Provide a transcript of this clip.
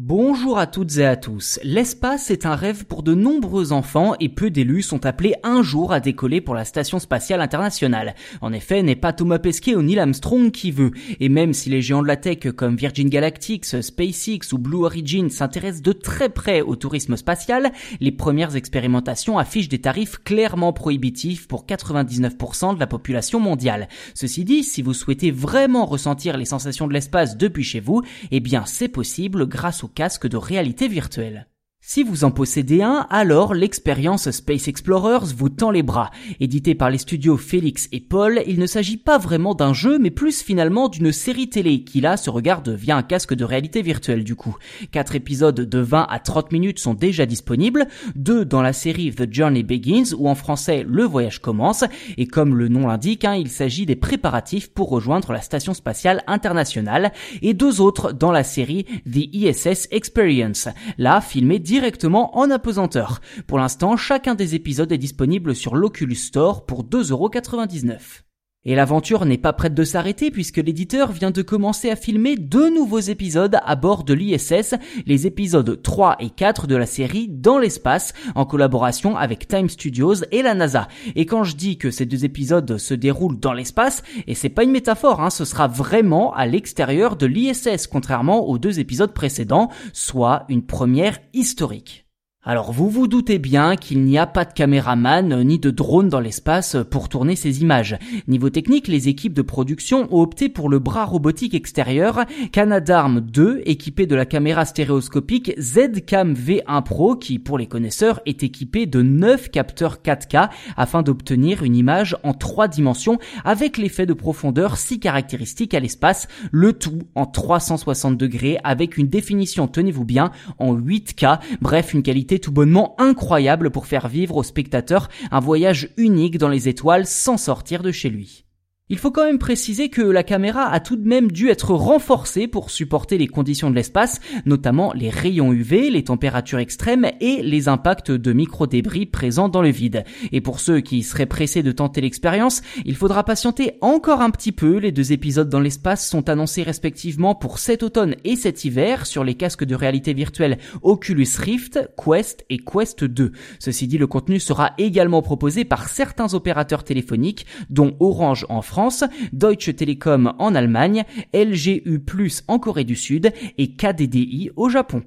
Bonjour à toutes et à tous. L'espace est un rêve pour de nombreux enfants et peu d'élus sont appelés un jour à décoller pour la Station Spatiale Internationale. En effet, n'est pas Thomas Pesquet ou Neil Armstrong qui veut. Et même si les géants de la tech comme Virgin Galactic, SpaceX ou Blue Origin s'intéressent de très près au tourisme spatial, les premières expérimentations affichent des tarifs clairement prohibitifs pour 99% de la population mondiale. Ceci dit, si vous souhaitez vraiment ressentir les sensations de l'espace depuis chez vous, eh bien c'est possible grâce au casque de réalité virtuelle. Si vous en possédez un, alors l'expérience Space Explorers vous tend les bras. Édité par les studios Félix et Paul, il ne s'agit pas vraiment d'un jeu, mais plus finalement d'une série télé qui là se regarde via un casque de réalité virtuelle du coup. Quatre épisodes de 20 à 30 minutes sont déjà disponibles, deux dans la série The Journey Begins ou en français Le Voyage commence, et comme le nom l'indique, hein, il s'agit des préparatifs pour rejoindre la Station Spatiale Internationale, et deux autres dans la série The ISS Experience, là filmé directement en apesanteur. Pour l'instant, chacun des épisodes est disponible sur l'Oculus Store pour 2,99€. Et l'aventure n'est pas prête de s'arrêter puisque l'éditeur vient de commencer à filmer deux nouveaux épisodes à bord de l'ISS, les épisodes 3 et 4 de la série Dans l'espace, en collaboration avec Time Studios et la NASA. Et quand je dis que ces deux épisodes se déroulent dans l'espace, et c'est pas une métaphore, hein, ce sera vraiment à l'extérieur de l'ISS, contrairement aux deux épisodes précédents, soit une première historique. Alors vous vous doutez bien qu'il n'y a pas de caméraman ni de drone dans l'espace pour tourner ces images. Niveau technique, les équipes de production ont opté pour le bras robotique extérieur Canadarm 2 équipé de la caméra stéréoscopique Zcam V1 Pro qui pour les connaisseurs est équipé de 9 capteurs 4K afin d'obtenir une image en 3 dimensions avec l'effet de profondeur si caractéristique à l'espace, le tout en 360 degrés avec une définition, tenez-vous bien, en 8K, bref une qualité tout bonnement incroyable pour faire vivre au spectateur un voyage unique dans les étoiles sans sortir de chez lui. Il faut quand même préciser que la caméra a tout de même dû être renforcée pour supporter les conditions de l'espace, notamment les rayons UV, les températures extrêmes et les impacts de micro-débris présents dans le vide. Et pour ceux qui seraient pressés de tenter l'expérience, il faudra patienter encore un petit peu. Les deux épisodes dans l'espace sont annoncés respectivement pour cet automne et cet hiver sur les casques de réalité virtuelle Oculus Rift, Quest et Quest 2. Ceci dit, le contenu sera également proposé par certains opérateurs téléphoniques, dont Orange en France Deutsche Telekom en Allemagne, LGU+, en Corée du Sud et KDDI au Japon.